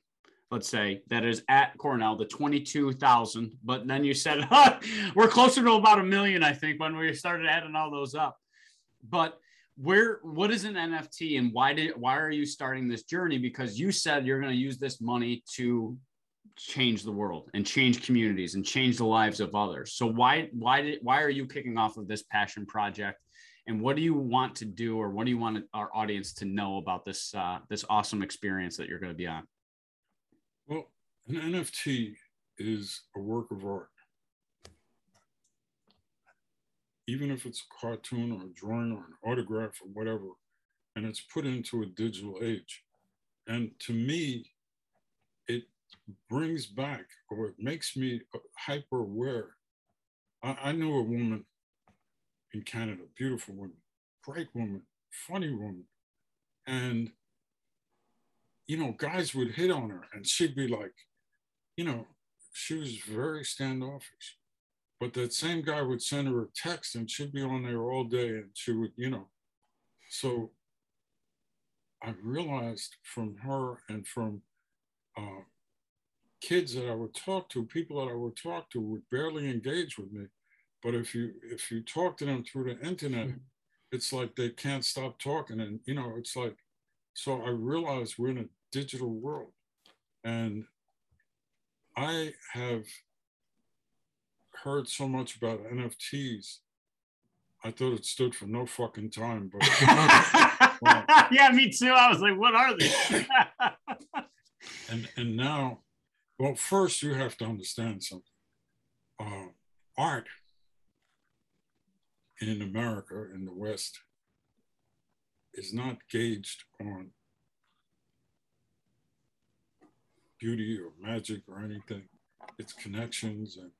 let's say, that is at Cornell, the 22,000. But then you said we're closer to about a million, I think, when we started adding all those up. But where what is an nft and why did why are you starting this journey? Because you said you're going to use this money to change the world and change communities and change the lives of others. So why why did why are you kicking off of this passion project? And what do you want to do or what do you want our audience to know about this uh, this awesome experience that you're going to be on? Well an nft is a work of art even if it's a cartoon or a drawing or an autograph or whatever, and it's put into a digital age. And to me, it brings back or it makes me hyper aware. I, I knew a woman in Canada, beautiful woman, great woman, funny woman. And, you know, guys would hit on her and she'd be like, you know, she was very standoffish. But that same guy would send her a text and she'd be on there all day and she would, you know. So I realized from her and from uh, kids that I would talk to, people that I would talk to would barely engage with me. But if you if you talk to them through the internet, mm-hmm. it's like they can't stop talking. And you know, it's like so I realized we're in a digital world. And I have heard so much about NFTs. I thought it stood for no fucking time, but yeah, me too. I was like, what are these? and and now, well, first you have to understand something. Uh, art in America, in the West, is not gauged on beauty or magic or anything. It's connections and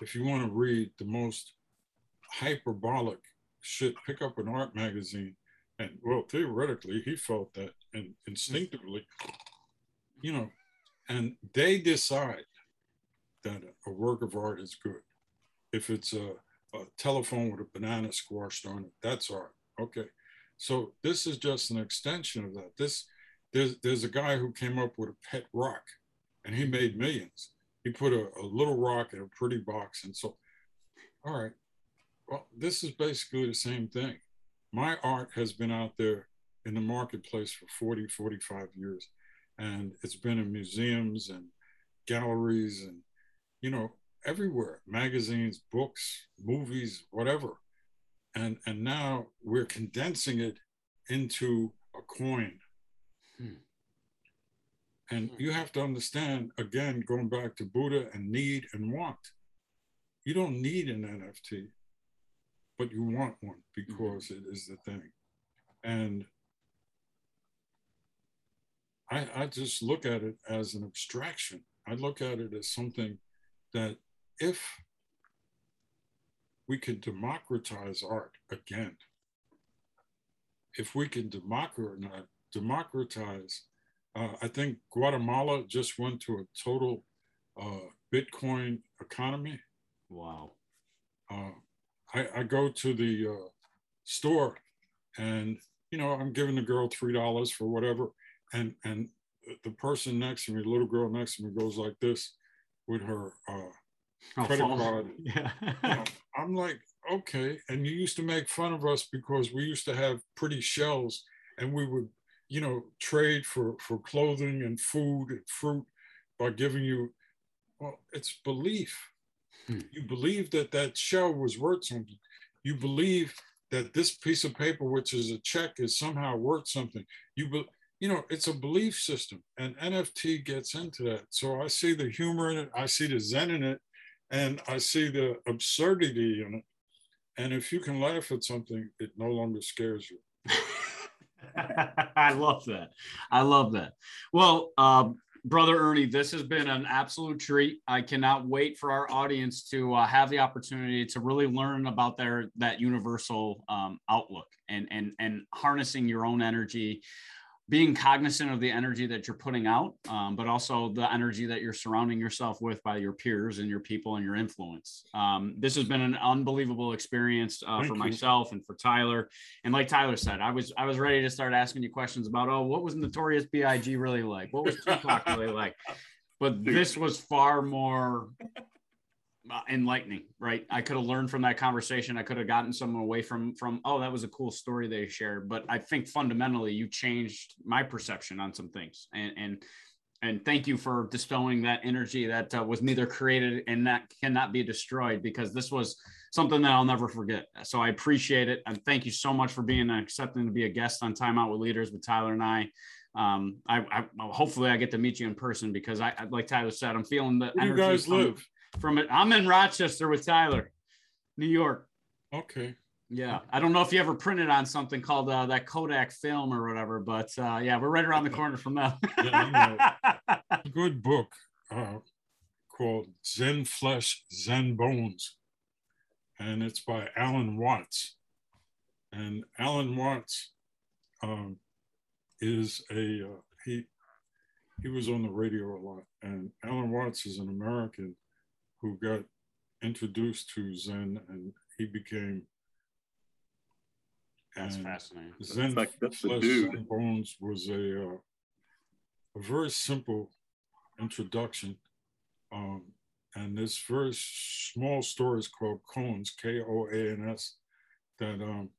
if you want to read the most hyperbolic shit, pick up an art magazine. And well, theoretically, he felt that and instinctively, you know, and they decide that a work of art is good. If it's a, a telephone with a banana squashed on it, that's art. Okay. So this is just an extension of that. This there's there's a guy who came up with a pet rock and he made millions he put a, a little rock in a pretty box. And so, all right, well, this is basically the same thing. My art has been out there in the marketplace for 40, 45 years. And it's been in museums and galleries and, you know, everywhere magazines, books, movies, whatever. And, and now we're condensing it into a coin. Hmm. And you have to understand, again, going back to Buddha and need and want. You don't need an NFT, but you want one because mm-hmm. it is the thing. And I, I just look at it as an abstraction. I look at it as something that if we could democratize art again, if we can democratize, democratize uh, I think Guatemala just went to a total uh, Bitcoin economy. Wow. Uh, I, I, go to the uh, store and, you know, I'm giving the girl $3 for whatever. And, and the person next to me, the little girl next to me goes like this with her uh, credit card. Yeah. you know, I'm like, okay. And you used to make fun of us because we used to have pretty shells and we would you know, trade for, for clothing and food and fruit by giving you, well, it's belief. Hmm. You believe that that shell was worth something. You believe that this piece of paper, which is a check, is somehow worth something. You, be, you know, it's a belief system, and NFT gets into that. So I see the humor in it, I see the zen in it, and I see the absurdity in it. And if you can laugh at something, it no longer scares you. I love that. I love that. Well, um, brother Ernie, this has been an absolute treat. I cannot wait for our audience to uh, have the opportunity to really learn about their that universal um, outlook and and and harnessing your own energy being cognizant of the energy that you're putting out, um, but also the energy that you're surrounding yourself with by your peers and your people and your influence. Um, this has been an unbelievable experience uh, for you. myself and for Tyler. And like Tyler said, I was I was ready to start asking you questions about oh, what was Notorious B.I.G. really like? What was Tupac really like? But this was far more enlightening, right? I could have learned from that conversation. I could have gotten someone away from from oh, that was a cool story they shared. But I think fundamentally, you changed my perception on some things, and and and thank you for dispelling that energy that uh, was neither created and that cannot be destroyed because this was something that I'll never forget. So I appreciate it and thank you so much for being accepting to be a guest on Time Out with Leaders with Tyler and I. Um, I, I hopefully I get to meet you in person because I, like Tyler said, I'm feeling the Where energy. You guys live? From it. I'm in Rochester with Tyler, New York. Okay. Yeah, I don't know if you ever printed on something called uh, that Kodak film or whatever, but uh, yeah, we're right around the corner from that. yeah, a good book uh, called Zen Flesh, Zen Bones, and it's by Alan Watts. And Alan Watts um, is a uh, he he was on the radio a lot, and Alan Watts is an American who got introduced to Zen and he became. That's fascinating. Zen like, that's Zen Bones was a uh, a very simple introduction, um, and this very small story is called Koans, K O A N S, that um,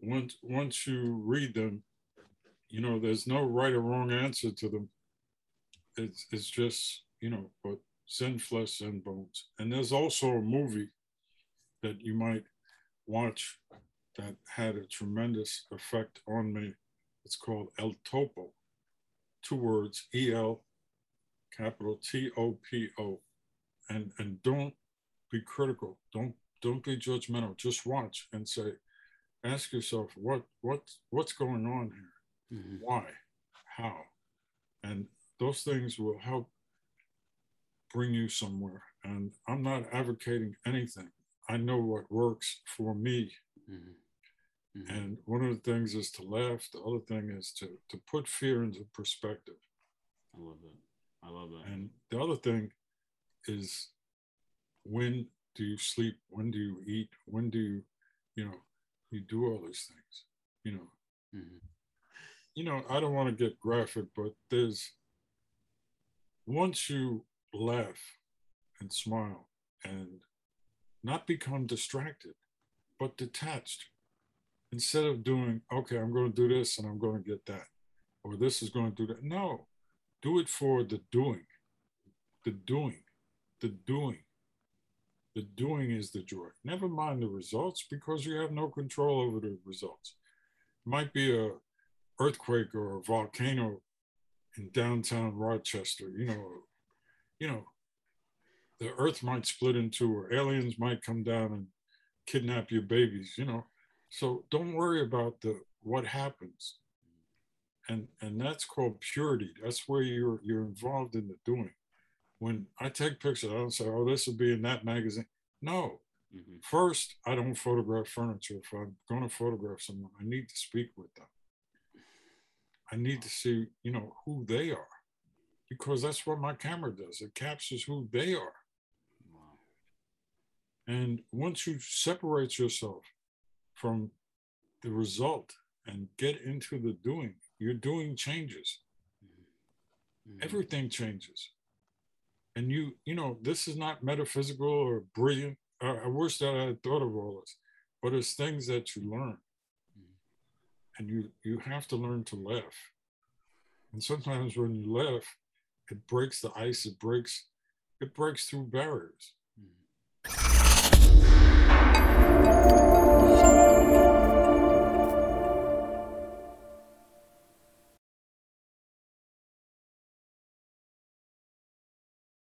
once once you read them, you know there's no right or wrong answer to them. It's it's just you know, but Zen Flesh, Zen Bones. And there's also a movie that you might watch that had a tremendous effect on me. It's called El Topo, two words, E L, capital T O P O. And, and don't be critical. Don't don't be judgmental. Just watch and say, ask yourself what what what's going on here, mm-hmm. why, how, and those things will help bring you somewhere. And I'm not advocating anything. I know what works for me. Mm-hmm. Mm-hmm. And one of the things is to laugh. The other thing is to, to put fear into perspective. I love that. I love that. And the other thing is when do you sleep? When do you eat? When do you, you know, you do all these things, you know? Mm-hmm. You know, I don't want to get graphic, but there's once you laugh and smile and not become distracted, but detached. Instead of doing, okay, I'm going to do this and I'm going to get that, or this is going to do that. No, do it for the doing, the doing, the doing. The doing is the joy. Never mind the results because you have no control over the results. It might be a earthquake or a volcano in downtown Rochester, you know, you know, the earth might split in two, or aliens might come down and kidnap your babies, you know. So don't worry about the what happens. And and that's called purity. That's where you're you're involved in the doing. When I take pictures, I don't say, oh, this will be in that magazine. No. Mm-hmm. First, I don't photograph furniture. If I'm going to photograph someone, I need to speak with them. I need to see, you know, who they are because that's what my camera does. It captures who they are. Wow. And once you separate yourself from the result and get into the doing, your doing changes. Mm-hmm. Everything changes. And you, you know, this is not metaphysical or brilliant. I, I wish that I had thought of all this, but it's things that you learn. Mm-hmm. And you you have to learn to laugh. And sometimes when you laugh, it breaks the ice, it breaks it breaks through barriers.